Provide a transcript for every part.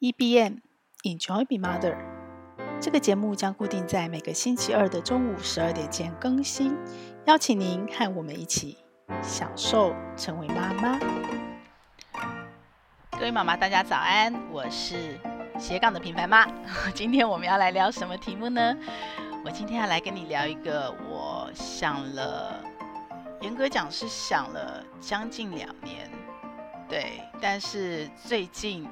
EBM Enjoy Be Mother，这个节目将固定在每个星期二的中午十二点前更新，邀请您和我们一起享受成为妈妈。各位妈妈，大家早安，我是斜杠的平凡妈。今天我们要来聊什么题目呢？我今天要来跟你聊一个，我想了，严格讲是想了将近两年，对，但是最近。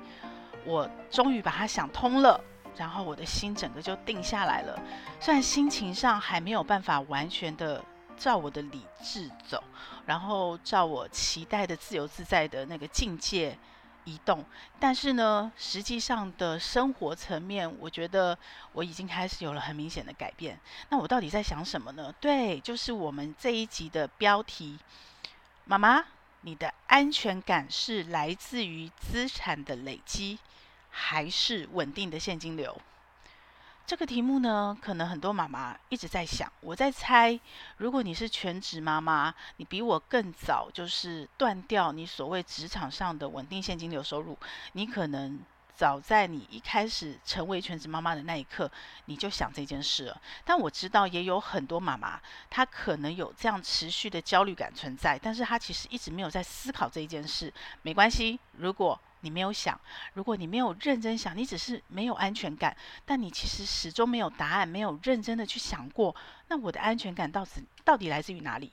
我终于把它想通了，然后我的心整个就定下来了。虽然心情上还没有办法完全的照我的理智走，然后照我期待的自由自在的那个境界移动，但是呢，实际上的生活层面，我觉得我已经开始有了很明显的改变。那我到底在想什么呢？对，就是我们这一集的标题：妈妈，你的安全感是来自于资产的累积，还是稳定的现金流？这个题目呢，可能很多妈妈一直在想。我在猜，如果你是全职妈妈，你比我更早就是断掉你所谓职场上的稳定现金流收入，你可能早在你一开始成为全职妈妈的那一刻，你就想这件事了。但我知道也有很多妈妈，她可能有这样持续的焦虑感存在，但是她其实一直没有在思考这一件事。没关系，如果你没有想，如果你没有认真想，你只是没有安全感，但你其实始终没有答案，没有认真的去想过，那我的安全感到此到底来自于哪里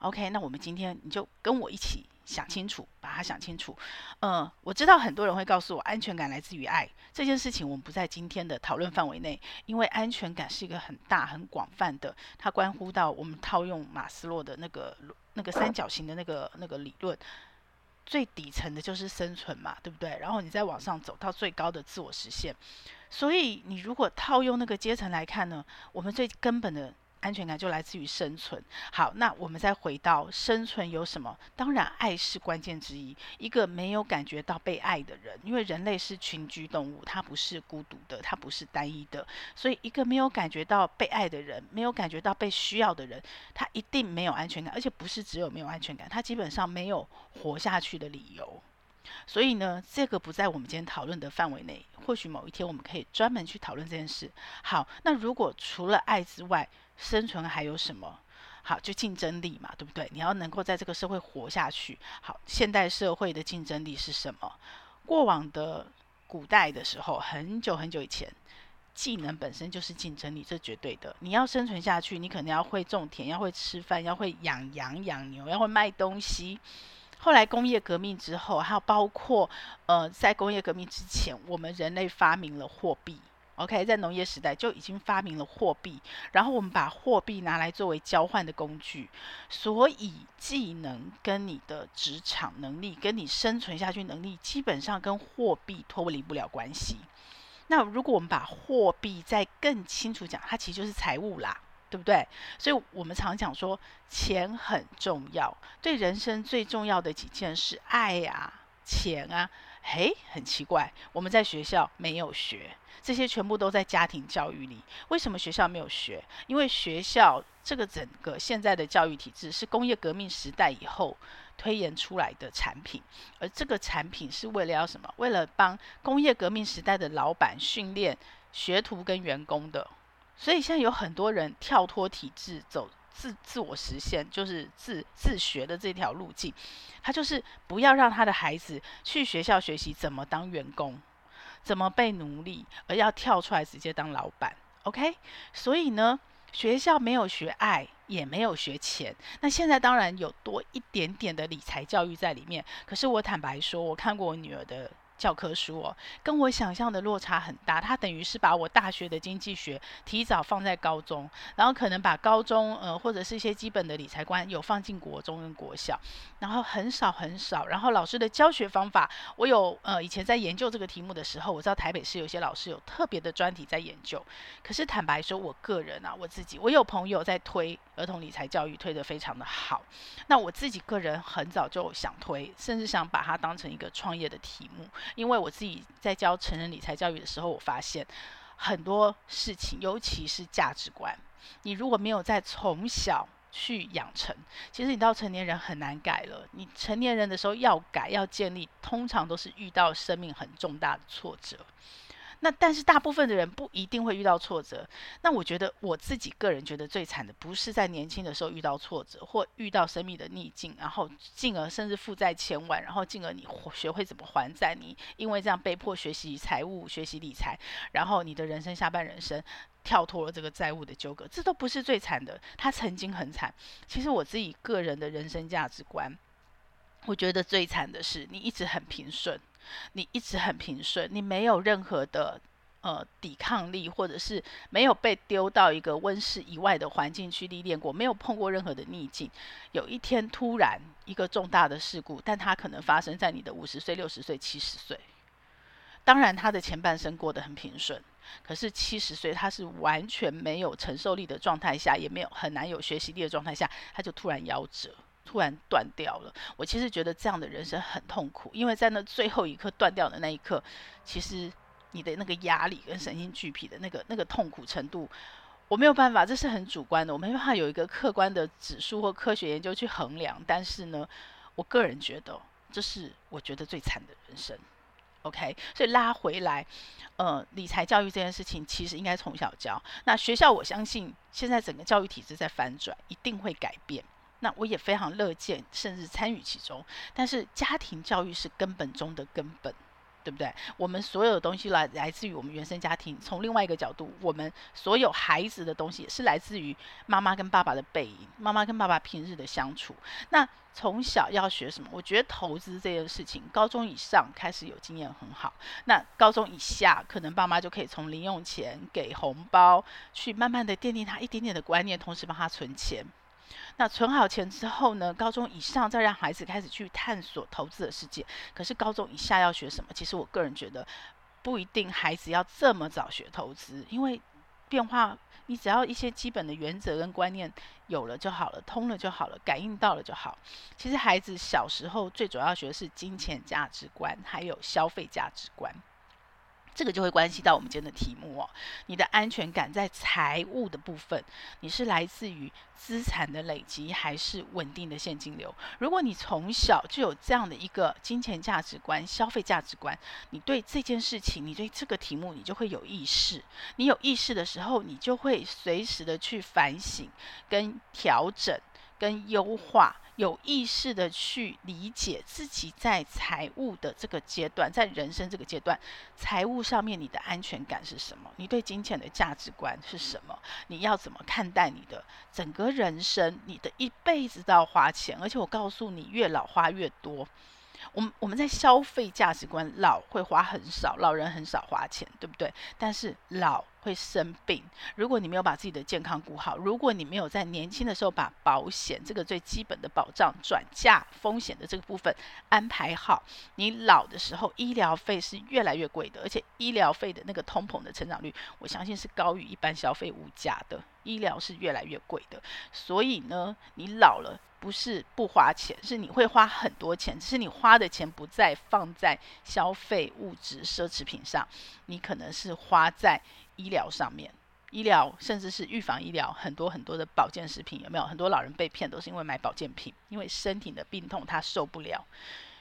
？OK，那我们今天你就跟我一起想清楚，把它想清楚。嗯，我知道很多人会告诉我，安全感来自于爱这件事情，我们不在今天的讨论范围内，因为安全感是一个很大很广泛的，它关乎到我们套用马斯洛的那个那个三角形的那个那个理论。最底层的就是生存嘛，对不对？然后你再往上走到最高的自我实现。所以你如果套用那个阶层来看呢，我们最根本的。安全感就来自于生存。好，那我们再回到生存有什么？当然，爱是关键之一。一个没有感觉到被爱的人，因为人类是群居动物，它不是孤独的，它不是单一的。所以，一个没有感觉到被爱的人，没有感觉到被需要的人，他一定没有安全感，而且不是只有没有安全感，他基本上没有活下去的理由。所以呢，这个不在我们今天讨论的范围内。或许某一天我们可以专门去讨论这件事。好，那如果除了爱之外，生存还有什么？好，就竞争力嘛，对不对？你要能够在这个社会活下去。好，现代社会的竞争力是什么？过往的古代的时候，很久很久以前，技能本身就是竞争力，这绝对的。你要生存下去，你可能要会种田，要会吃饭，要会养羊养牛，要会卖东西。后来工业革命之后，还有包括呃，在工业革命之前，我们人类发明了货币。OK，在农业时代就已经发明了货币，然后我们把货币拿来作为交换的工具，所以技能跟你的职场能力，跟你生存下去能力，基本上跟货币脱离不了关系。那如果我们把货币再更清楚讲，它其实就是财务啦，对不对？所以我们常讲说钱很重要，对人生最重要的几件事，爱啊，钱啊。嘿，很奇怪，我们在学校没有学这些，全部都在家庭教育里。为什么学校没有学？因为学校这个整个现在的教育体制是工业革命时代以后推演出来的产品，而这个产品是为了要什么？为了帮工业革命时代的老板训练学徒跟员工的。所以现在有很多人跳脱体制走。自自我实现就是自自学的这条路径，他就是不要让他的孩子去学校学习怎么当员工，怎么被奴隶，而要跳出来直接当老板。OK，所以呢，学校没有学爱，也没有学钱。那现在当然有多一点点的理财教育在里面，可是我坦白说，我看过我女儿的。教科书哦，跟我想象的落差很大。他等于是把我大学的经济学提早放在高中，然后可能把高中呃或者是一些基本的理财观有放进国中跟国小，然后很少很少。然后老师的教学方法，我有呃以前在研究这个题目的时候，我知道台北市有些老师有特别的专题在研究。可是坦白说，我个人啊，我自己我有朋友在推儿童理财教育，推得非常的好。那我自己个人很早就想推，甚至想把它当成一个创业的题目。因为我自己在教成人理财教育的时候，我发现很多事情，尤其是价值观，你如果没有在从小去养成。其实你到成年人很难改了。你成年人的时候要改要建立，通常都是遇到生命很重大的挫折。那但是大部分的人不一定会遇到挫折。那我觉得我自己个人觉得最惨的，不是在年轻的时候遇到挫折，或遇到生命的逆境，然后进而甚至负债千万，然后进而你学会怎么还债，你因为这样被迫学习财务、学习理财，然后你的人生下半人生跳脱了这个债务的纠葛，这都不是最惨的。他曾经很惨。其实我自己个人的人生价值观，我觉得最惨的是你一直很平顺。你一直很平顺，你没有任何的呃抵抗力，或者是没有被丢到一个温室以外的环境去历练过，没有碰过任何的逆境。有一天突然一个重大的事故，但它可能发生在你的五十岁、六十岁、七十岁。当然，他的前半生过得很平顺，可是七十岁他是完全没有承受力的状态下，也没有很难有学习力的状态下，他就突然夭折。突然断掉了，我其实觉得这样的人生很痛苦，因为在那最后一刻断掉的那一刻，其实你的那个压力跟神经俱疲的那个那个痛苦程度，我没有办法，这是很主观的，我没办法有一个客观的指数或科学研究去衡量。但是呢，我个人觉得这是我觉得最惨的人生。OK，所以拉回来，呃，理财教育这件事情其实应该从小教。那学校我相信现在整个教育体制在翻转，一定会改变。那我也非常乐见，甚至参与其中。但是家庭教育是根本中的根本，对不对？我们所有的东西来来自于我们原生家庭。从另外一个角度，我们所有孩子的东西也是来自于妈妈跟爸爸的背影，妈妈跟爸爸平日的相处。那从小要学什么？我觉得投资这件事情，高中以上开始有经验很好。那高中以下，可能爸妈就可以从零用钱给红包，去慢慢的奠定他一点点的观念，同时帮他存钱。那存好钱之后呢，高中以上再让孩子开始去探索投资的世界。可是高中以下要学什么？其实我个人觉得不一定，孩子要这么早学投资，因为变化，你只要一些基本的原则跟观念有了就好了，通了就好了，感应到了就好。其实孩子小时候最主要学的是金钱价值观，还有消费价值观。这个就会关系到我们今天的题目哦。你的安全感在财务的部分，你是来自于资产的累积，还是稳定的现金流？如果你从小就有这样的一个金钱价值观、消费价值观，你对这件事情，你对这个题目，你就会有意识。你有意识的时候，你就会随时的去反省、跟调整、跟优化。有意识的去理解自己在财务的这个阶段，在人生这个阶段，财务上面你的安全感是什么？你对金钱的价值观是什么？你要怎么看待你的整个人生？你的一辈子都要花钱，而且我告诉你，越老花越多。我们我们在消费价值观，老会花很少，老人很少花钱，对不对？但是老会生病，如果你没有把自己的健康顾好，如果你没有在年轻的时候把保险这个最基本的保障转嫁风险的这个部分安排好，你老的时候医疗费是越来越贵的，而且医疗费的那个通膨的成长率，我相信是高于一般消费物价的，医疗是越来越贵的，所以呢，你老了。不是不花钱，是你会花很多钱，只是你花的钱不再放在消费物质奢侈品上，你可能是花在医疗上面，医疗甚至是预防医疗，很多很多的保健食品有没有？很多老人被骗都是因为买保健品，因为身体的病痛他受不了，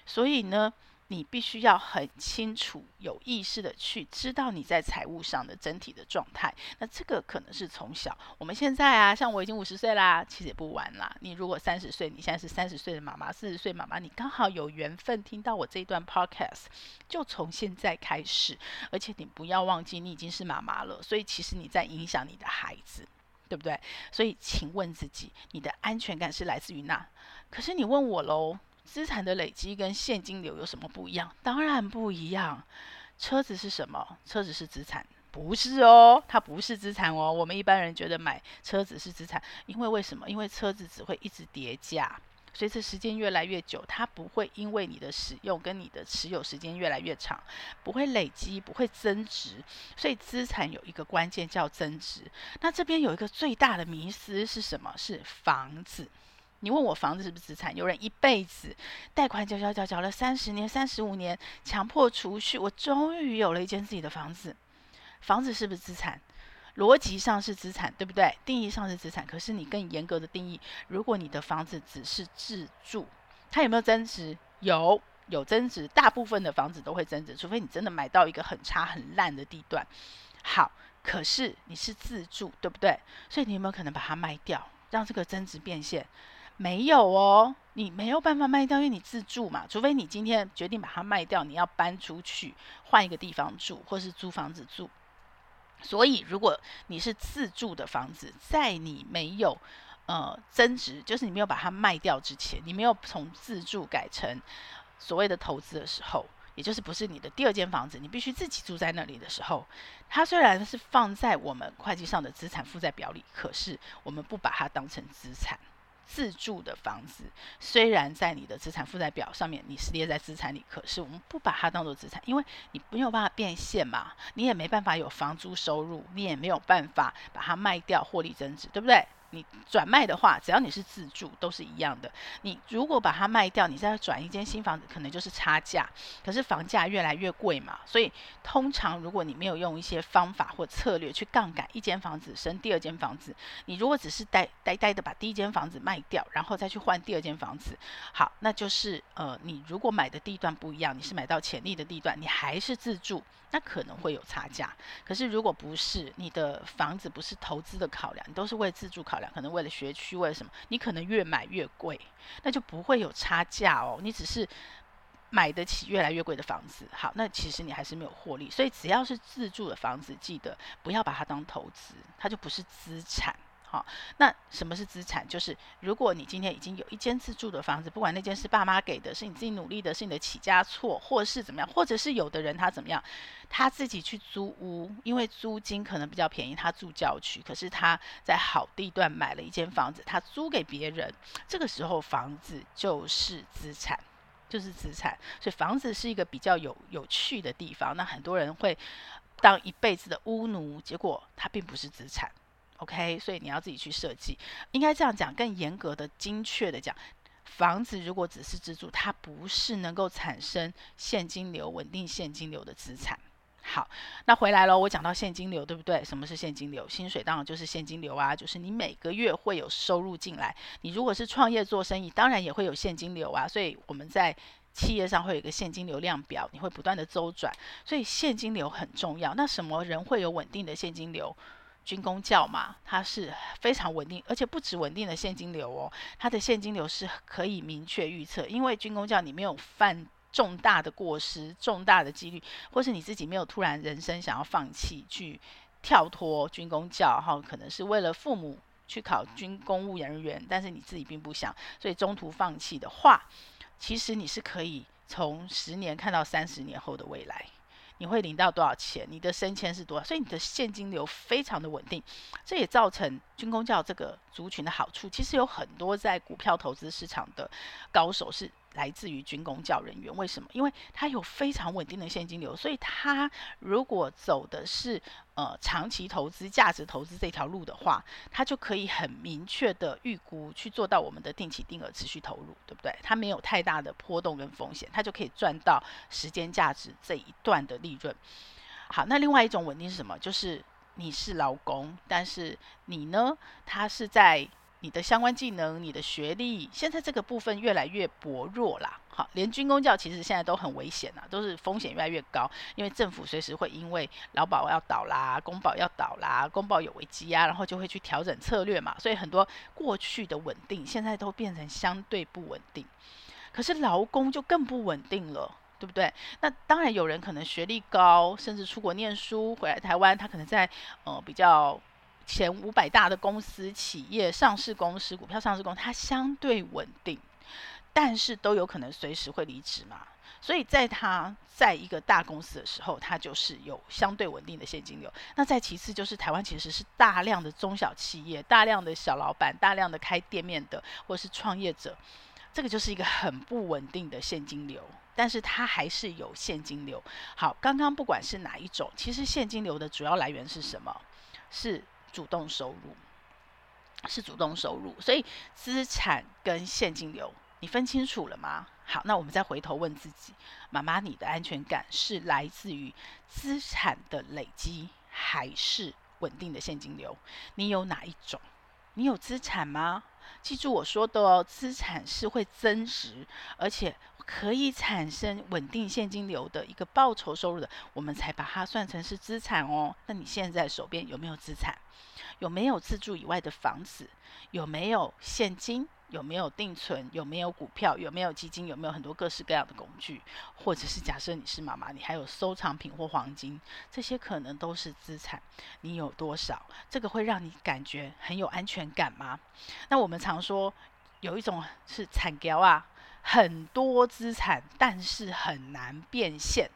所以呢。你必须要很清楚、有意识的去知道你在财务上的整体的状态。那这个可能是从小。我们现在啊，像我已经五十岁啦，其实也不晚啦。你如果三十岁，你现在是三十岁的妈妈，四十岁妈妈，你刚好有缘分听到我这一段 podcast，就从现在开始。而且你不要忘记，你已经是妈妈了，所以其实你在影响你的孩子，对不对？所以请问自己，你的安全感是来自于哪？可是你问我喽。资产的累积跟现金流有什么不一样？当然不一样。车子是什么？车子是资产？不是哦，它不是资产哦。我们一般人觉得买车子是资产，因为为什么？因为车子只会一直叠价，随着时间越来越久，它不会因为你的使用跟你的持有时间越来越长，不会累积，不会增值。所以资产有一个关键叫增值。那这边有一个最大的迷思是什么？是房子。你问我房子是不是资产？有人一辈子贷款缴缴缴缴了三十年、三十五年，强迫储蓄，我终于有了一间自己的房子。房子是不是资产？逻辑上是资产，对不对？定义上是资产，可是你更严格的定义，如果你的房子只是自住，它有没有增值？有，有增值。大部分的房子都会增值，除非你真的买到一个很差很烂的地段。好，可是你是自住，对不对？所以你有没有可能把它卖掉，让这个增值变现？没有哦，你没有办法卖掉，因为你自住嘛。除非你今天决定把它卖掉，你要搬出去换一个地方住，或是租房子住。所以，如果你是自住的房子，在你没有呃增值，就是你没有把它卖掉之前，你没有从自住改成所谓的投资的时候，也就是不是你的第二间房子，你必须自己住在那里的时候，它虽然是放在我们会计上的资产负债表里，可是我们不把它当成资产。自住的房子虽然在你的资产负债表上面你是列在资产里，可是我们不把它当做资产，因为你没有办法变现嘛，你也没办法有房租收入，你也没有办法把它卖掉获利增值，对不对？你转卖的话，只要你是自住，都是一样的。你如果把它卖掉，你再转一间新房子，可能就是差价。可是房价越来越贵嘛，所以通常如果你没有用一些方法或策略去杠杆一间房子升第二间房子，你如果只是呆呆呆的把第一间房子卖掉，然后再去换第二间房子，好，那就是呃，你如果买的地段不一样，你是买到潜力的地段，你还是自住。那可能会有差价，可是如果不是你的房子不是投资的考量，你都是为自住考量，可能为了学区，为了什么？你可能越买越贵，那就不会有差价哦。你只是买得起越来越贵的房子，好，那其实你还是没有获利。所以只要是自住的房子，记得不要把它当投资，它就不是资产。好，那什么是资产？就是如果你今天已经有一间自住的房子，不管那间是爸妈给的，是你自己努力的，是你的起家错，或是怎么样，或者是有的人他怎么样，他自己去租屋，因为租金可能比较便宜，他住郊区，可是他在好地段买了一间房子，他租给别人，这个时候房子就是资产，就是资产。所以房子是一个比较有有趣的地方。那很多人会当一辈子的屋奴，结果他并不是资产。OK，所以你要自己去设计，应该这样讲，更严格的、精确的讲，房子如果只是自住，它不是能够产生现金流、稳定现金流的资产。好，那回来了，我讲到现金流，对不对？什么是现金流？薪水当然就是现金流啊，就是你每个月会有收入进来。你如果是创业做生意，当然也会有现金流啊。所以我们在企业上会有一个现金流量表，你会不断的周转，所以现金流很重要。那什么人会有稳定的现金流？军工教嘛，它是非常稳定，而且不止稳定的现金流哦，它的现金流是可以明确预测，因为军工教你没有犯重大的过失、重大的几率，或是你自己没有突然人生想要放弃去跳脱军工教，哈，可能是为了父母去考军公务人员，但是你自己并不想，所以中途放弃的话，其实你是可以从十年看到三十年后的未来。你会领到多少钱？你的升迁是多少？所以你的现金流非常的稳定，这也造成军工教这个族群的好处。其实有很多在股票投资市场的高手是来自于军工教人员。为什么？因为他有非常稳定的现金流，所以他如果走的是呃长期投资、价值投资这条路的话，他就可以很明确的预估去做到我们的定期定额持续投入，对不对？他没有太大的波动跟风险，他就可以赚到时间价值这一段的利润。好，那另外一种稳定是什么？就是你是劳工，但是你呢，他是在。你的相关技能、你的学历，现在这个部分越来越薄弱啦。好，连军工教其实现在都很危险呐，都是风险越来越高，因为政府随时会因为劳保要倒啦、公保要倒啦、公保有危机啊，然后就会去调整策略嘛。所以很多过去的稳定，现在都变成相对不稳定。可是劳工就更不稳定了，对不对？那当然有人可能学历高，甚至出国念书回来台湾，他可能在呃比较。前五百大的公司、企业、上市公司、股票上市公司，它相对稳定，但是都有可能随时会离职嘛。所以在它在一个大公司的时候，它就是有相对稳定的现金流。那再其次就是台湾其实是大量的中小企业、大量的小老板、大量的开店面的或是创业者，这个就是一个很不稳定的现金流，但是它还是有现金流。好，刚刚不管是哪一种，其实现金流的主要来源是什么？是主动收入是主动收入，所以资产跟现金流你分清楚了吗？好，那我们再回头问自己，妈妈，你的安全感是来自于资产的累积还是稳定的现金流？你有哪一种？你有资产吗？记住我说的哦，资产是会增值，而且可以产生稳定现金流的一个报酬收入的，我们才把它算成是资产哦。那你现在手边有没有资产？有没有自住以外的房子？有没有现金？有没有定存？有没有股票？有没有基金？有没有很多各式各样的工具？或者是假设你是妈妈，你还有收藏品或黄金，这些可能都是资产。你有多少？这个会让你感觉很有安全感吗？那我们常说有一种是产条啊，很多资产，但是很难变现。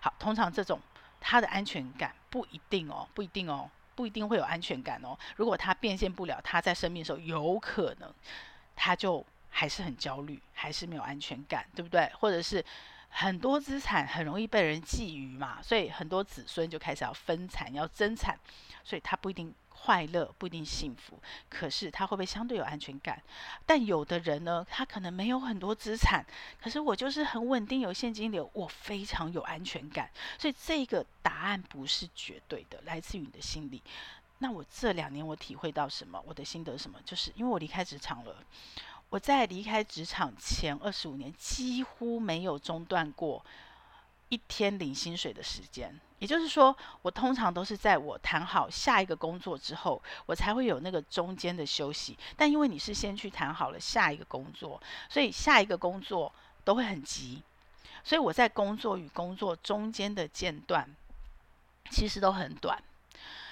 好，通常这种他的安全感不一定哦，不一定哦，不一定会有安全感哦。如果他变现不了，他在生命的时候有可能。他就还是很焦虑，还是没有安全感，对不对？或者是很多资产很容易被人觊觎嘛，所以很多子孙就开始要分产、要争产，所以他不一定快乐，不一定幸福。可是他会不会相对有安全感？但有的人呢，他可能没有很多资产，可是我就是很稳定，有现金流，我非常有安全感。所以这个答案不是绝对的，来自于你的心理。那我这两年我体会到什么？我的心得什么？就是因为我离开职场了，我在离开职场前二十五年几乎没有中断过一天领薪水的时间。也就是说，我通常都是在我谈好下一个工作之后，我才会有那个中间的休息。但因为你是先去谈好了下一个工作，所以下一个工作都会很急，所以我在工作与工作中间的间断其实都很短。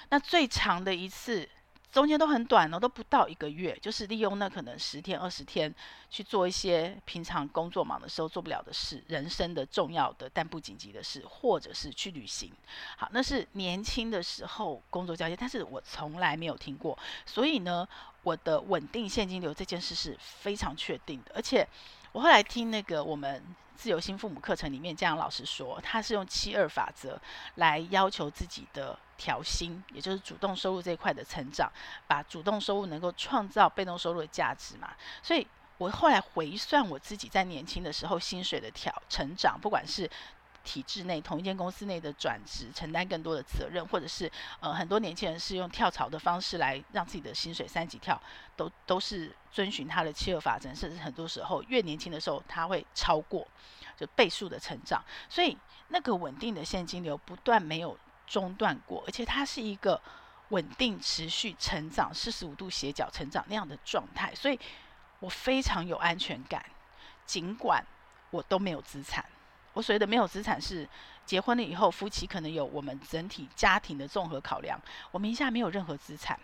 那最长的一次，中间都很短哦，都不到一个月，就是利用那可能十天、二十天去做一些平常工作忙的时候做不了的事，人生的重要的但不紧急的事，或者是去旅行。好，那是年轻的时候工作交接，但是我从来没有听过，所以呢，我的稳定现金流这件事是非常确定的，而且我后来听那个我们。自由心父母课程里面，这样老师说，他是用七二法则来要求自己的调薪，也就是主动收入这一块的成长，把主动收入能够创造被动收入的价值嘛。所以我后来回算我自己在年轻的时候薪水的调成长，不管是体制内同一间公司内的转职，承担更多的责任，或者是呃很多年轻人是用跳槽的方式来让自己的薪水三级跳，都都是遵循他的七二法则，甚至很多时候越年轻的时候他会超过就倍数的成长，所以那个稳定的现金流不断没有中断过，而且它是一个稳定持续成长四十五度斜角成长那样的状态，所以我非常有安全感，尽管我都没有资产。我所谓的没有资产是，结婚了以后，夫妻可能有我们整体家庭的综合考量，我名下没有任何资产，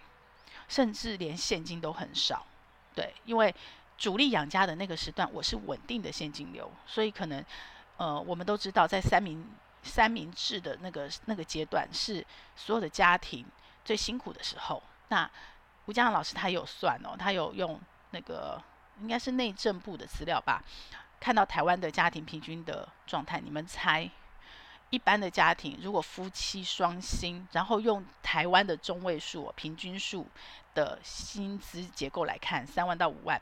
甚至连现金都很少。对，因为主力养家的那个时段，我是稳定的现金流，所以可能，呃，我们都知道，在三明三明治的那个那个阶段，是所有的家庭最辛苦的时候。那吴江老师他有算哦，他有用那个应该是内政部的资料吧。看到台湾的家庭平均的状态，你们猜，一般的家庭如果夫妻双薪，然后用台湾的中位数、平均数的薪资结构来看，三万到五万，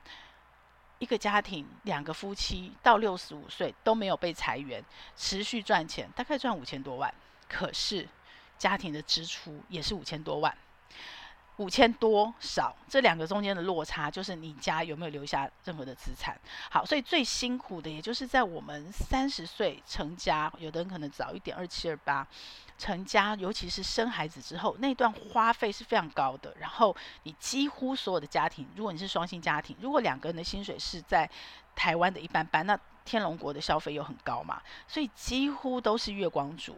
一个家庭两个夫妻到六十五岁都没有被裁员，持续赚钱，大概赚五千多万，可是家庭的支出也是五千多万。五千多少，这两个中间的落差，就是你家有没有留下任何的资产。好，所以最辛苦的，也就是在我们三十岁成家，有的人可能早一点，二七二八成家，尤其是生孩子之后，那段花费是非常高的。然后你几乎所有的家庭，如果你是双薪家庭，如果两个人的薪水是在台湾的一般般，那天龙国的消费又很高嘛，所以几乎都是月光族。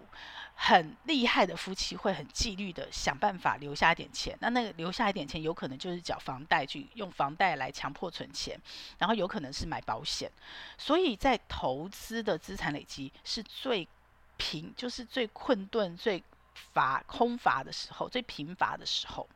很厉害的夫妻会很纪律的想办法留下一点钱，那那个留下一点钱，有可能就是缴房贷去用房贷来强迫存钱，然后有可能是买保险，所以在投资的资产累积是最贫，就是最困顿、最乏空乏的时候，最贫乏的时候。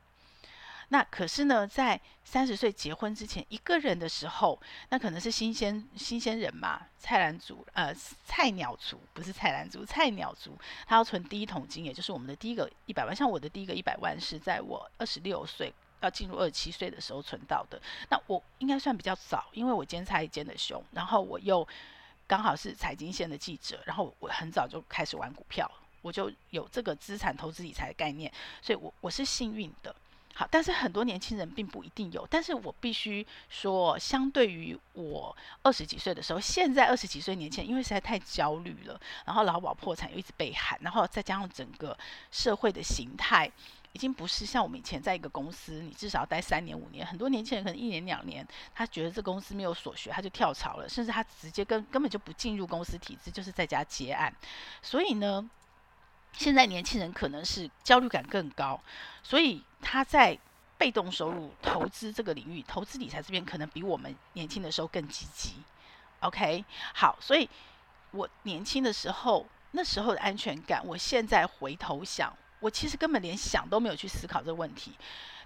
那可是呢，在三十岁结婚之前，一个人的时候，那可能是新鲜新鲜人嘛，菜篮族，呃，菜鸟族不是菜篮族，菜鸟族，他要存第一桶金，也就是我们的第一个一百万。像我的第一个一百万是在我二十六岁要进入二十七岁的时候存到的。那我应该算比较早，因为我兼差兼的凶，然后我又刚好是财经线的记者，然后我很早就开始玩股票。我就有这个资产投资理财的概念，所以我我是幸运的。好，但是很多年轻人并不一定有。但是我必须说，相对于我二十几岁的时候，现在二十几岁年轻人，因为实在太焦虑了，然后劳保破产又一直被喊，然后再加上整个社会的形态，已经不是像我们以前在一个公司，你至少要待三年五年。很多年轻人可能一年两年，他觉得这公司没有所学，他就跳槽了，甚至他直接根根本就不进入公司体制，就是在家接案。所以呢，现在年轻人可能是焦虑感更高，所以他在被动收入投资这个领域，投资理财这边可能比我们年轻的时候更积极。OK，好，所以我年轻的时候那时候的安全感，我现在回头想，我其实根本连想都没有去思考这个问题。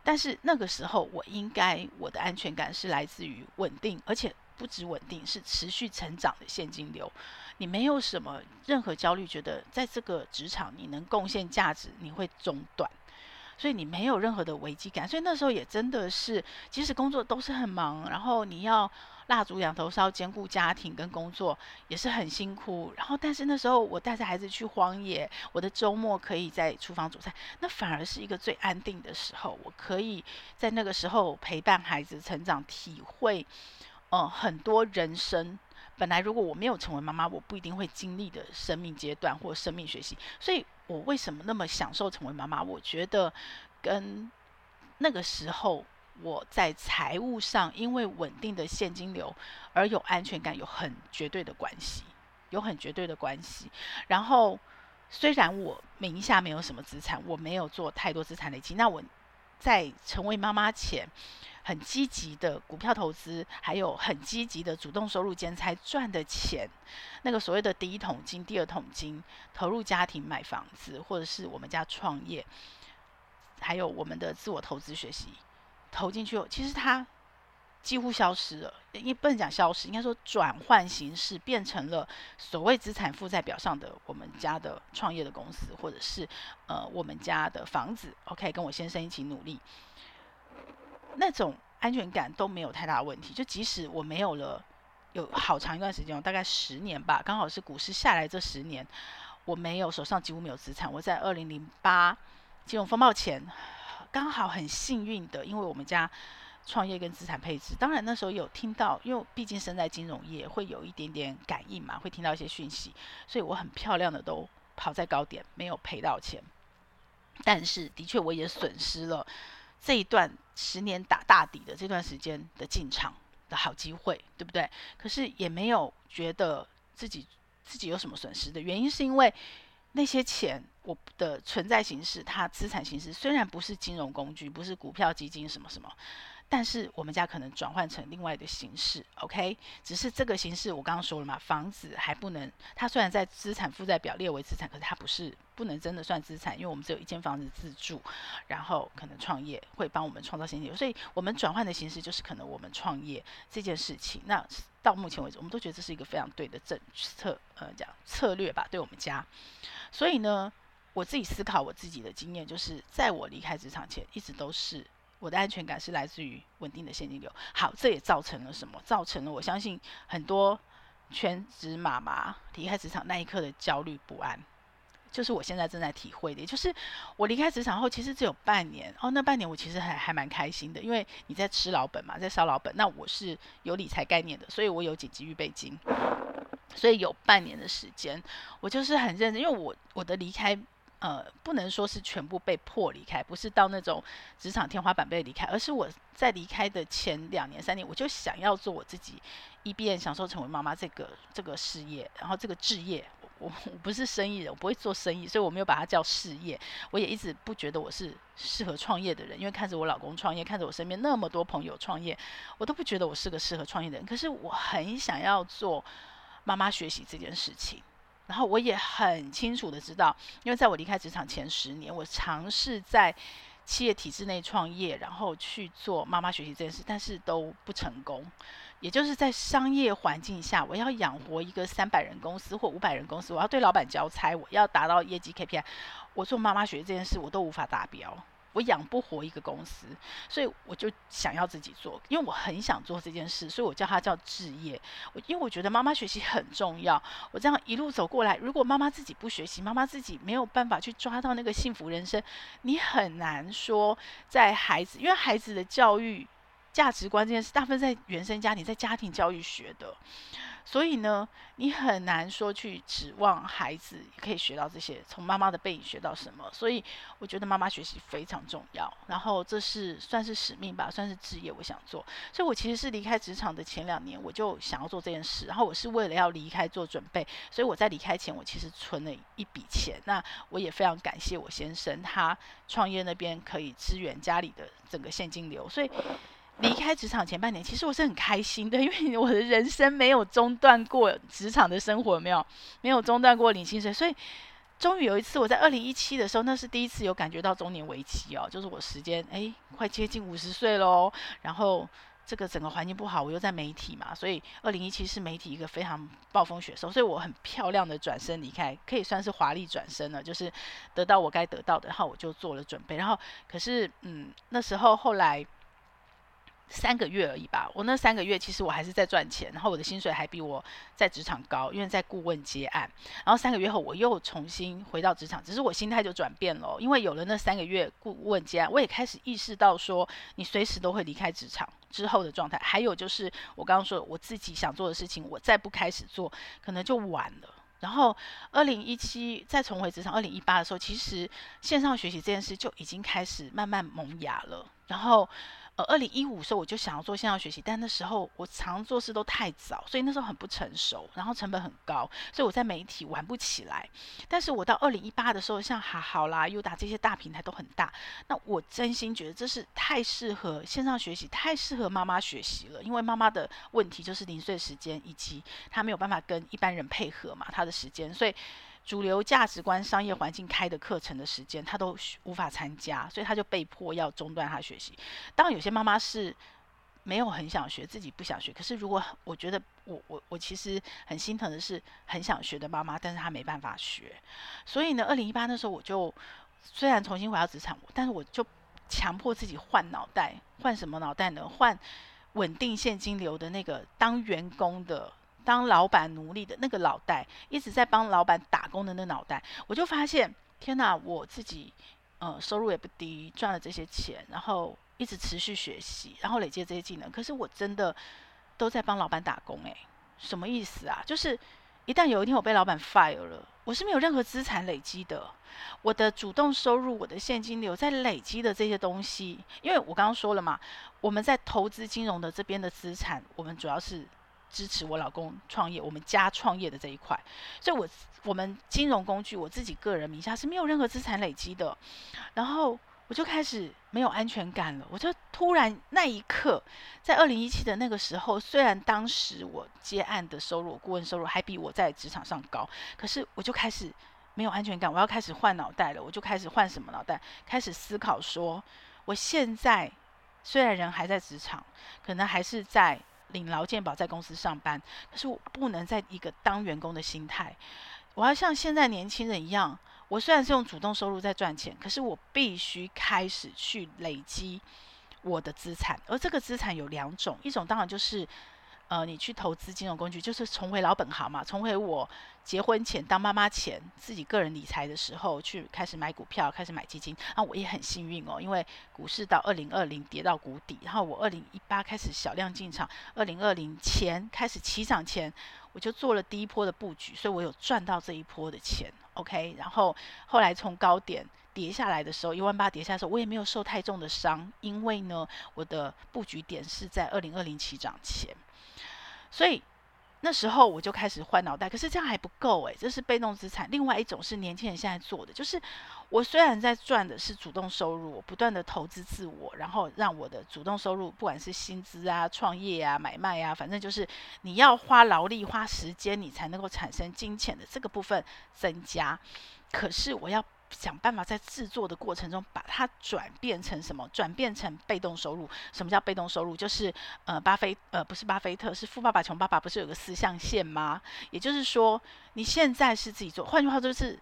但是那个时候，我应该我的安全感是来自于稳定，而且不止稳定，是持续成长的现金流。你没有什么任何焦虑，觉得在这个职场你能贡献价值，你会中断，所以你没有任何的危机感。所以那时候也真的是，即使工作都是很忙，然后你要蜡烛两头烧，兼顾家庭跟工作也是很辛苦。然后但是那时候我带着孩子去荒野，我的周末可以在厨房煮菜，那反而是一个最安定的时候。我可以在那个时候陪伴孩子成长，体会，呃，很多人生。本来如果我没有成为妈妈，我不一定会经历的生命阶段或生命学习。所以我为什么那么享受成为妈妈？我觉得跟那个时候我在财务上因为稳定的现金流而有安全感有很绝对的关系，有很绝对的关系。然后虽然我名下没有什么资产，我没有做太多资产累积，那我在成为妈妈前。很积极的股票投资，还有很积极的主动收入兼差赚的钱，那个所谓的第一桶金、第二桶金，投入家庭买房子，或者是我们家创业，还有我们的自我投资学习，投进去后，其实它几乎消失了。因为不能讲消失，应该说转换形式，变成了所谓资产负债表上的我们家的创业的公司，或者是呃我们家的房子。OK，跟我先生一起努力。那种安全感都没有太大问题，就即使我没有了，有好长一段时间，大概十年吧，刚好是股市下来这十年，我没有手上几乎没有资产。我在二零零八金融风暴前，刚好很幸运的，因为我们家创业跟资产配置，当然那时候有听到，因为毕竟身在金融业，会有一点点感应嘛，会听到一些讯息，所以我很漂亮的都跑在高点，没有赔到钱，但是的确我也损失了。这一段十年打大底的这段时间的进场的好机会，对不对？可是也没有觉得自己自己有什么损失的原因，是因为那些钱我的存在形式，它资产形式虽然不是金融工具，不是股票基金什么什么。但是我们家可能转换成另外的形式，OK？只是这个形式我刚刚说了嘛，房子还不能，它虽然在资产负债表列为资产，可是它不是不能真的算资产，因为我们只有一间房子自住，然后可能创业会帮我们创造现金流，所以我们转换的形式就是可能我们创业这件事情。那到目前为止，我们都觉得这是一个非常对的政策，呃，讲策略吧，对我们家。所以呢，我自己思考我自己的经验，就是在我离开职场前，一直都是。我的安全感是来自于稳定的现金流。好，这也造成了什么？造成了我相信很多全职妈妈离开职场那一刻的焦虑不安，就是我现在正在体会的。也就是我离开职场后，其实只有半年哦，那半年我其实还还蛮开心的，因为你在吃老本嘛，在烧老本。那我是有理财概念的，所以我有紧急预备金，所以有半年的时间，我就是很认真，因为我我的离开。呃，不能说是全部被迫离开，不是到那种职场天花板被离开，而是我在离开的前两年、三年，我就想要做我自己，一边享受成为妈妈这个这个事业，然后这个置业，我我不是生意人，我不会做生意，所以我没有把它叫事业。我也一直不觉得我是适合创业的人，因为看着我老公创业，看着我身边那么多朋友创业，我都不觉得我是个适合创业的人。可是我很想要做妈妈学习这件事情。然后我也很清楚的知道，因为在我离开职场前十年，我尝试在企业体制内创业，然后去做妈妈学习这件事，但是都不成功。也就是在商业环境下，我要养活一个三百人公司或五百人公司，我要对老板交差，我要达到业绩 KPI，我做妈妈学习这件事我都无法达标。我养不活一个公司，所以我就想要自己做，因为我很想做这件事，所以我叫它叫置业。我因为我觉得妈妈学习很重要，我这样一路走过来，如果妈妈自己不学习，妈妈自己没有办法去抓到那个幸福人生，你很难说在孩子，因为孩子的教育价值观这件事，大部分在原生家庭，在家庭教育学的。所以呢，你很难说去指望孩子可以学到这些，从妈妈的背影学到什么。所以我觉得妈妈学习非常重要。然后这是算是使命吧，算是职业，我想做。所以我其实是离开职场的前两年，我就想要做这件事。然后我是为了要离开做准备，所以我在离开前，我其实存了一笔钱。那我也非常感谢我先生，他创业那边可以支援家里的整个现金流。所以。离开职场前半年，其实我是很开心的，因为我的人生没有中断过职场的生活，没有没有中断过领薪水，所以终于有一次，我在二零一七的时候，那是第一次有感觉到中年危机哦，就是我时间哎快接近五十岁喽，然后这个整个环境不好，我又在媒体嘛，所以二零一七是媒体一个非常暴风雪收，所以我很漂亮的转身离开，可以算是华丽转身了，就是得到我该得到的，然后我就做了准备，然后可是嗯那时候后来。三个月而已吧，我那三个月其实我还是在赚钱，然后我的薪水还比我在职场高，因为在顾问接案。然后三个月后我又重新回到职场，只是我心态就转变了，因为有了那三个月顾问接案，我也开始意识到说，你随时都会离开职场之后的状态。还有就是我刚刚说我自己想做的事情，我再不开始做，可能就晚了。然后二零一七再重回职场，二零一八的时候，其实线上学习这件事就已经开始慢慢萌芽了。然后。呃，二零一五时候我就想要做线上学习，但那时候我常做事都太早，所以那时候很不成熟，然后成本很高，所以我在媒体玩不起来。但是我到二零一八的时候，像哈好啦、优达这些大平台都很大，那我真心觉得这是太适合线上学习，太适合妈妈学习了。因为妈妈的问题就是零碎时间，以及她没有办法跟一般人配合嘛，她的时间，所以。主流价值观、商业环境开的课程的时间，他都无法参加，所以他就被迫要中断他学习。当然，有些妈妈是没有很想学，自己不想学。可是，如果我觉得我我我其实很心疼的是很想学的妈妈，但是她没办法学。所以呢，二零一八那时候我就虽然重新回到职场，但是我就强迫自己换脑袋，换什么脑袋呢？换稳定现金流的那个当员工的。当老板奴隶的那个脑袋，一直在帮老板打工的那脑袋，我就发现，天哪！我自己，呃，收入也不低，赚了这些钱，然后一直持续学习，然后累积这些技能。可是我真的都在帮老板打工，诶，什么意思啊？就是一旦有一天我被老板 fire 了，我是没有任何资产累积的。我的主动收入，我的现金流在累积的这些东西，因为我刚刚说了嘛，我们在投资金融的这边的资产，我们主要是。支持我老公创业，我们家创业的这一块，所以我我们金融工具我自己个人名下是没有任何资产累积的，然后我就开始没有安全感了。我就突然那一刻，在二零一七的那个时候，虽然当时我接案的收入、顾问收入还比我在职场上高，可是我就开始没有安全感。我要开始换脑袋了，我就开始换什么脑袋？开始思考说，我现在虽然人还在职场，可能还是在。领劳健保在公司上班，可是我不能在一个当员工的心态，我要像现在年轻人一样，我虽然是用主动收入在赚钱，可是我必须开始去累积我的资产，而这个资产有两种，一种当然就是。呃，你去投资金融工具，就是重回老本行嘛，重回我结婚前当妈妈前自己个人理财的时候，去开始买股票，开始买基金。啊，我也很幸运哦，因为股市到二零二零跌到谷底，然后我二零一八开始小量进场，二零二零前开始起涨前，我就做了第一波的布局，所以我有赚到这一波的钱。OK，然后后来从高点跌下来的时候，一万八跌下来的时候，我也没有受太重的伤，因为呢，我的布局点是在二零二零起涨前。所以那时候我就开始换脑袋，可是这样还不够诶，这是被动资产。另外一种是年轻人现在做的，就是我虽然在赚的是主动收入，我不断的投资自我，然后让我的主动收入，不管是薪资啊、创业啊、买卖啊，反正就是你要花劳力、花时间，你才能够产生金钱的这个部分增加。可是我要。想办法在制作的过程中把它转变成什么？转变成被动收入。什么叫被动收入？就是呃，巴菲呃不是巴菲特，是富爸爸穷爸爸，不是有个四象限吗？也就是说，你现在是自己做，换句话说就是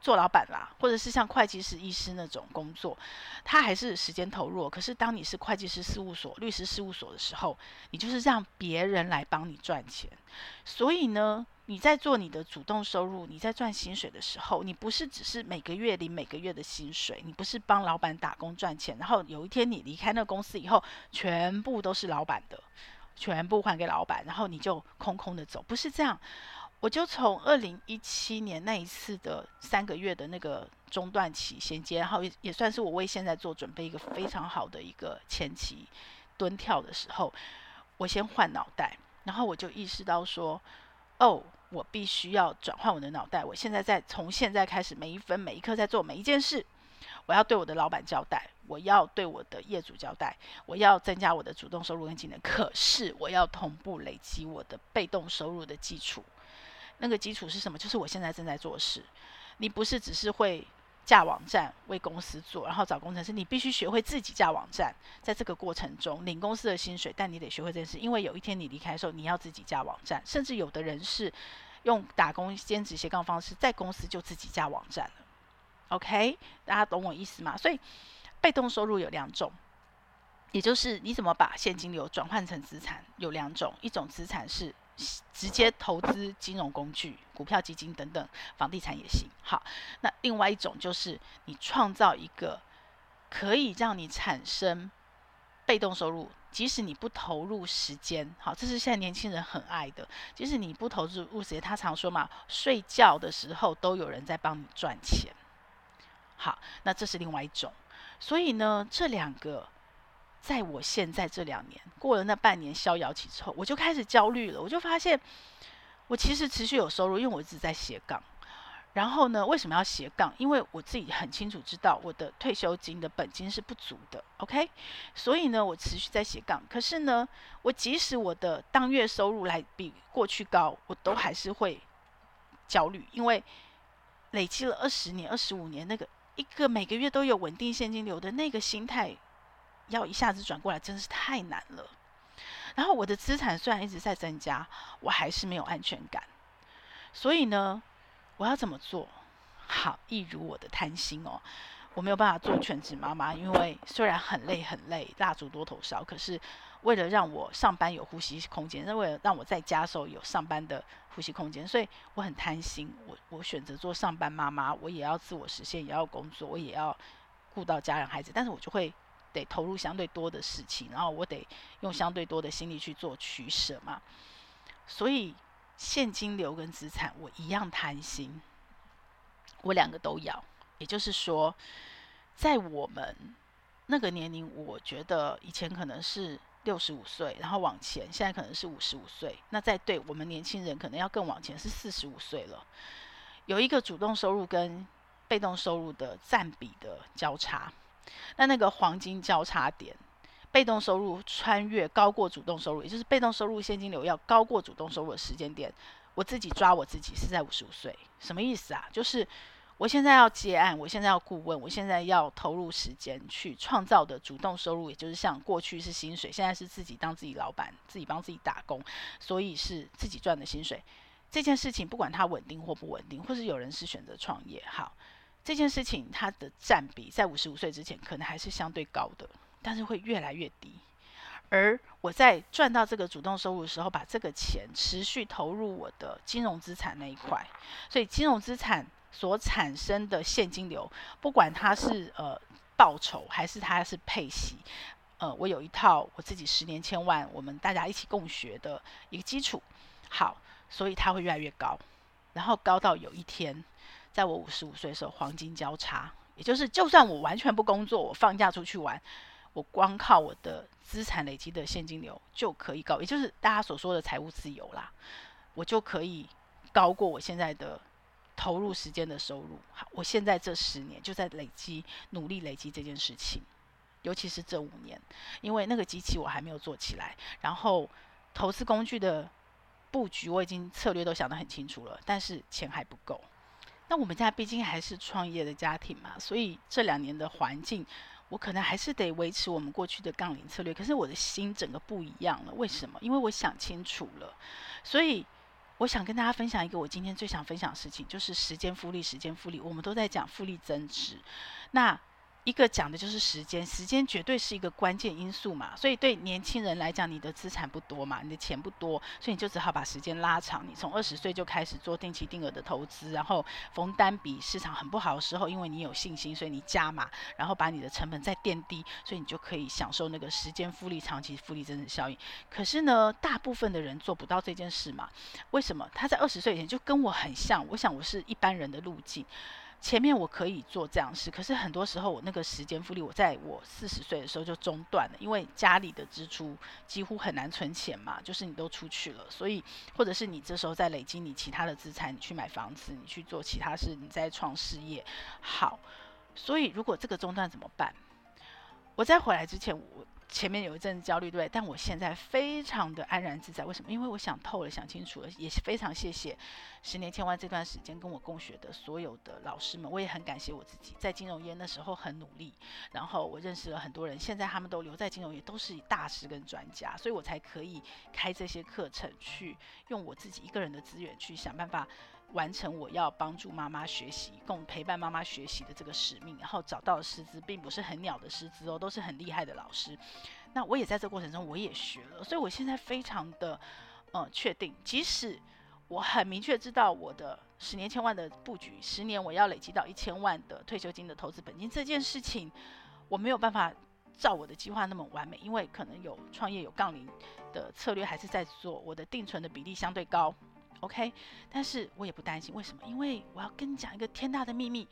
做老板啦，或者是像会计师、医师那种工作，他还是时间投入。可是当你是会计师事务所、律师事务所的时候，你就是让别人来帮你赚钱。所以呢，你在做你的主动收入，你在赚薪水的时候，你不是只是每个月领每个月的薪水，你不是帮老板打工赚钱，然后有一天你离开那个公司以后，全部都是老板的，全部还给老板，然后你就空空的走，不是这样。我就从二零一七年那一次的三个月的那个中断期衔接，然后也也算是我为现在做准备一个非常好的一个前期蹲跳的时候，我先换脑袋，然后我就意识到说，哦，我必须要转换我的脑袋。我现在在从现在开始，每一分每一刻在做每一件事，我要对我的老板交代，我要对我的业主交代，我要增加我的主动收入跟技能。可是我要同步累积我的被动收入的基础。那个基础是什么？就是我现在正在做事。你不是只是会架网站为公司做，然后找工程师，你必须学会自己架网站。在这个过程中，领公司的薪水，但你得学会这件事，因为有一天你离开的时候，你要自己架网站。甚至有的人是用打工兼职斜杠方式，在公司就自己架网站了。OK，大家懂我意思吗？所以被动收入有两种，也就是你怎么把现金流转换成资产，有两种，一种资产是。直接投资金融工具、股票、基金等等，房地产也行。好，那另外一种就是你创造一个可以让你产生被动收入，即使你不投入时间。好，这是现在年轻人很爱的。即使你不投入时间，他常说嘛，睡觉的时候都有人在帮你赚钱。好，那这是另外一种。所以呢，这两个。在我现在这两年过了那半年逍遥期之后，我就开始焦虑了。我就发现，我其实持续有收入，因为我一直在斜杠。然后呢，为什么要斜杠？因为我自己很清楚知道我的退休金的本金是不足的。OK，所以呢，我持续在斜杠。可是呢，我即使我的当月收入来比过去高，我都还是会焦虑，因为累积了二十年、二十五年那个一个每个月都有稳定现金流的那个心态。要一下子转过来，真的是太难了。然后我的资产虽然一直在增加，我还是没有安全感。所以呢，我要怎么做？好，一如我的贪心哦，我没有办法做全职妈妈，因为虽然很累很累，蜡烛多头烧，可是为了让我上班有呼吸空间，那为了让我在家时候有上班的呼吸空间，所以我很贪心。我我选择做上班妈妈，我也要自我实现，也要工作，我也要顾到家人孩子，但是我就会。得投入相对多的事情，然后我得用相对多的心力去做取舍嘛。所以现金流跟资产我一样贪心，我两个都要。也就是说，在我们那个年龄，我觉得以前可能是六十五岁，然后往前，现在可能是五十五岁。那在对我们年轻人，可能要更往前，是四十五岁了。有一个主动收入跟被动收入的占比的交叉。那那个黄金交叉点，被动收入穿越高过主动收入，也就是被动收入现金流要高过主动收入的时间点，我自己抓我自己是在五十五岁，什么意思啊？就是我现在要接案，我现在要顾问，我现在要投入时间去创造的主动收入，也就是像过去是薪水，现在是自己当自己老板，自己帮自己打工，所以是自己赚的薪水。这件事情不管它稳定或不稳定，或是有人是选择创业，好。这件事情它的占比在五十五岁之前可能还是相对高的，但是会越来越低。而我在赚到这个主动收入的时候，把这个钱持续投入我的金融资产那一块，所以金融资产所产生的现金流，不管它是呃报酬还是它是配息，呃，我有一套我自己十年千万，我们大家一起共学的一个基础。好，所以它会越来越高，然后高到有一天。在我五十五岁的时候，黄金交叉，也就是就算我完全不工作，我放假出去玩，我光靠我的资产累积的现金流就可以高，也就是大家所说的财务自由啦，我就可以高过我现在的投入时间的收入。好，我现在这十年就在累积，努力累积这件事情，尤其是这五年，因为那个机器我还没有做起来，然后投资工具的布局我已经策略都想得很清楚了，但是钱还不够。那我们家毕竟还是创业的家庭嘛，所以这两年的环境，我可能还是得维持我们过去的杠铃策略。可是我的心整个不一样了，为什么？因为我想清楚了。所以我想跟大家分享一个我今天最想分享的事情，就是时间复利，时间复利。我们都在讲复利增值，那。一个讲的就是时间，时间绝对是一个关键因素嘛。所以对年轻人来讲，你的资产不多嘛，你的钱不多，所以你就只好把时间拉长。你从二十岁就开始做定期定额的投资，然后逢单笔市场很不好的时候，因为你有信心，所以你加码，然后把你的成本再垫低，所以你就可以享受那个时间复利、长期复利增值效应。可是呢，大部分的人做不到这件事嘛。为什么？他在二十岁以前就跟我很像，我想我是一般人的路径。前面我可以做这样事，可是很多时候我那个时间复利，我在我四十岁的时候就中断了，因为家里的支出几乎很难存钱嘛，就是你都出去了，所以或者是你这时候在累积你其他的资产，你去买房子，你去做其他事，你在创事业，好，所以如果这个中断怎么办？我在回来之前我。前面有一阵焦虑，对，但我现在非常的安然自在。为什么？因为我想透了，想清楚了，也是非常谢谢十年千万这段时间跟我共学的所有的老师们。我也很感谢我自己，在金融业那时候很努力，然后我认识了很多人，现在他们都留在金融业，都是大师跟专家，所以我才可以开这些课程，去用我自己一个人的资源去想办法。完成我要帮助妈妈学习，共陪伴妈妈学习的这个使命，然后找到的师资并不是很鸟的师资哦，都是很厉害的老师。那我也在这过程中我也学了，所以我现在非常的呃确定，即使我很明确知道我的十年千万的布局，十年我要累积到一千万的退休金的投资本金这件事情，我没有办法照我的计划那么完美，因为可能有创业有杠铃的策略还是在做，我的定存的比例相对高。OK，但是我也不担心，为什么？因为我要跟你讲一个天大的秘密，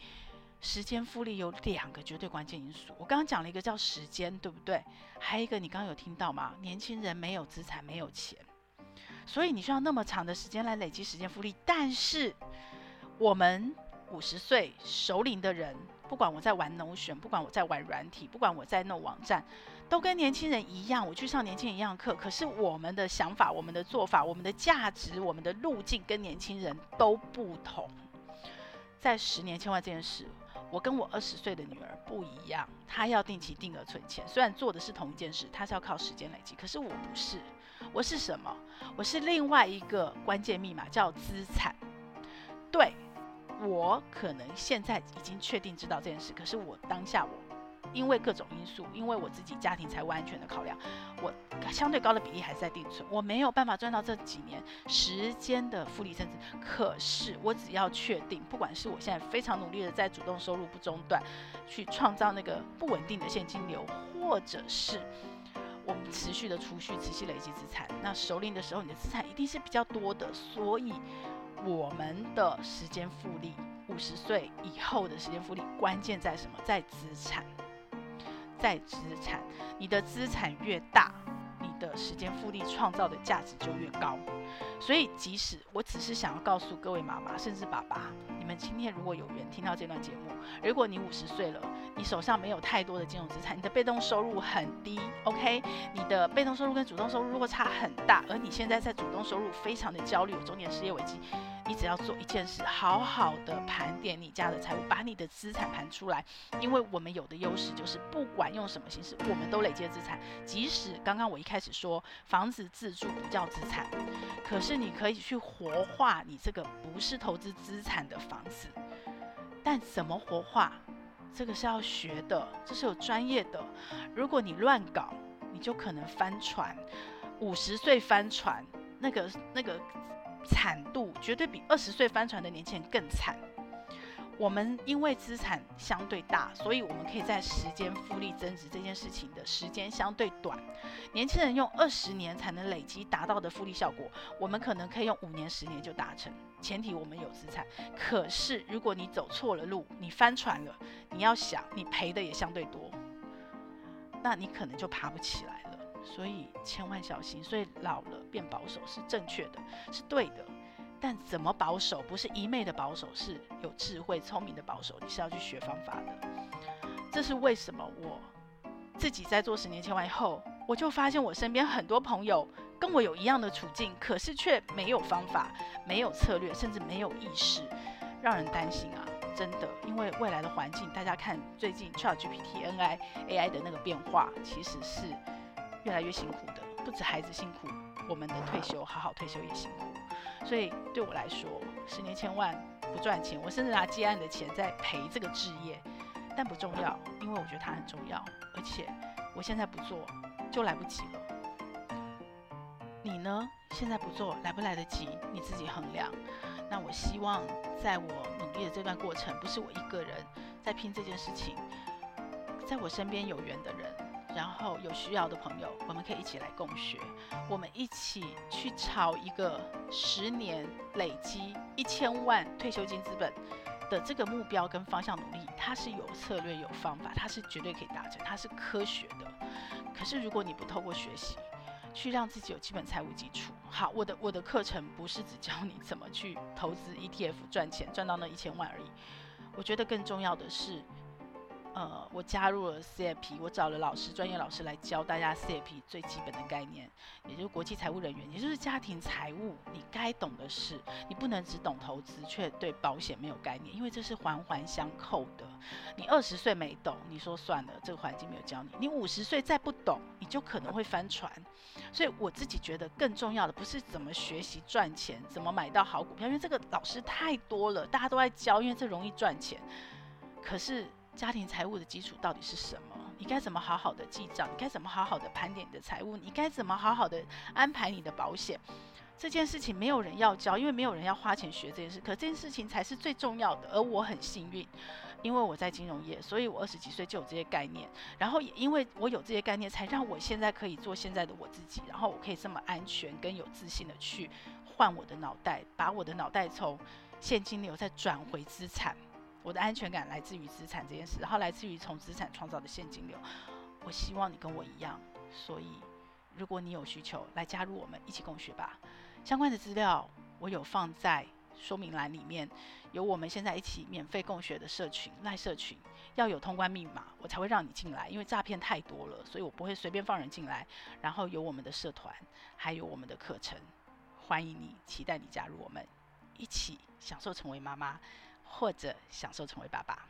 时间复利有两个绝对关键因素。我刚刚讲了一个叫时间，对不对？还有一个你刚刚有听到吗？年轻人没有资产，没有钱，所以你需要那么长的时间来累积时间复利。但是我们五十岁熟龄的人，不管我在玩 Notion，不管我在玩软体，不管我在弄网站。都跟年轻人一样，我去上年轻人一样课。可是我们的想法、我们的做法、我们的价值、我们的路径跟年轻人都不同。在十年千万这件事，我跟我二十岁的女儿不一样，她要定期定额存钱。虽然做的是同一件事，她是要靠时间累积，可是我不是。我是什么？我是另外一个关键密码，叫资产。对，我可能现在已经确定知道这件事，可是我当下我。因为各种因素，因为我自己家庭财务安全的考量，我相对高的比例还是在定存，我没有办法赚到这几年时间的复利增值。可是我只要确定，不管是我现在非常努力的在主动收入不中断，去创造那个不稳定的现金流，或者是我们持续的储蓄、持续累积资产，那熟龄的时候你的资产一定是比较多的。所以我们的时间复利，五十岁以后的时间复利，关键在什么？在资产。在资产，你的资产越大，你的时间复利创造的价值就越高。所以，即使我只是想要告诉各位妈妈，甚至爸爸，你们今天如果有缘听到这段节目，如果你五十岁了，你手上没有太多的金融资产，你的被动收入很低，OK？你的被动收入跟主动收入落差很大，而你现在在主动收入非常的焦虑，有中年失业危机。你只要做一件事，好好的盘点你家的财务，把你的资产盘出来。因为我们有的优势就是，不管用什么形式，我们都累积资产。即使刚刚我一开始说房子自住不叫资产，可是你可以去活化你这个不是投资资产的房子。但怎么活化，这个是要学的，这是有专业的。如果你乱搞，你就可能翻船。五十岁翻船，那个那个。惨度绝对比二十岁翻船的年轻人更惨。我们因为资产相对大，所以我们可以在时间复利增值这件事情的时间相对短。年轻人用二十年才能累积达到的复利效果，我们可能可以用五年、十年就达成。前提我们有资产。可是如果你走错了路，你翻船了，你要想你赔的也相对多，那你可能就爬不起来。所以千万小心，所以老了变保守是正确的，是对的。但怎么保守，不是一昧的保守，是有智慧、聪明的保守。你是要去学方法的。这是为什么我自己在做十年千万以后，我就发现我身边很多朋友跟我有一样的处境，可是却没有方法、没有策略，甚至没有意识，让人担心啊！真的，因为未来的环境，大家看最近 ChatGPT、NI、AI 的那个变化，其实是。越来越辛苦的，不止孩子辛苦，我们的退休好好退休也辛苦。所以对我来说，十年千万不赚钱，我甚至拿接案的钱在赔这个置业，但不重要，因为我觉得它很重要，而且我现在不做就来不及了。你呢？现在不做来不来得及？你自己衡量。那我希望在我努力的这段过程，不是我一个人在拼这件事情，在我身边有缘的人。然后有需要的朋友，我们可以一起来共学，我们一起去朝一个十年累积一千万退休金资本的这个目标跟方向努力。它是有策略、有方法，它是绝对可以达成，它是科学的。可是如果你不透过学习，去让自己有基本财务基础，好，我的我的课程不是只教你怎么去投资 ETF 赚钱，赚到那一千万而已。我觉得更重要的是。呃，我加入了 CIP，我找了老师，专业老师来教大家 CIP 最基本的概念，也就是国际财务人员，也就是家庭财务你该懂的事，你不能只懂投资却对保险没有概念，因为这是环环相扣的。你二十岁没懂，你说算了，这个环境没有教你，你五十岁再不懂，你就可能会翻船。所以我自己觉得更重要的不是怎么学习赚钱，怎么买到好股票，因为这个老师太多了，大家都在教，因为这容易赚钱，可是。家庭财务的基础到底是什么？你该怎么好好的记账？你该怎么好好的盘点你的财务？你该怎么好好的安排你的保险？这件事情没有人要教，因为没有人要花钱学这件事。可这件事情才是最重要的。而我很幸运，因为我在金融业，所以我二十几岁就有这些概念。然后也因为我有这些概念，才让我现在可以做现在的我自己。然后我可以这么安全跟有自信的去换我的脑袋，把我的脑袋从现金流再转回资产。我的安全感来自于资产这件事，然后来自于从资产创造的现金流。我希望你跟我一样，所以如果你有需求，来加入我们一起共学吧。相关的资料我有放在说明栏里面，有我们现在一起免费共学的社群，赖社群要有通关密码，我才会让你进来，因为诈骗太多了，所以我不会随便放人进来。然后有我们的社团，还有我们的课程，欢迎你，期待你加入我们，一起享受成为妈妈。或者享受成为爸爸。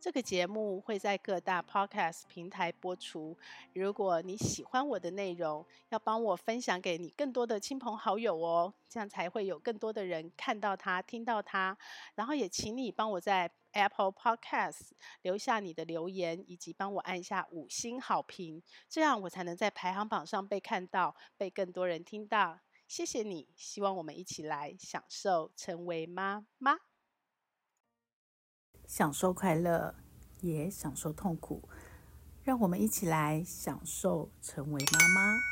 这个节目会在各大 Podcast 平台播出。如果你喜欢我的内容，要帮我分享给你更多的亲朋好友哦，这样才会有更多的人看到它、听到它。然后也请你帮我在 Apple Podcast 留下你的留言，以及帮我按下五星好评，这样我才能在排行榜上被看到，被更多人听到。谢谢你，希望我们一起来享受成为妈妈，享受快乐，也享受痛苦，让我们一起来享受成为妈妈。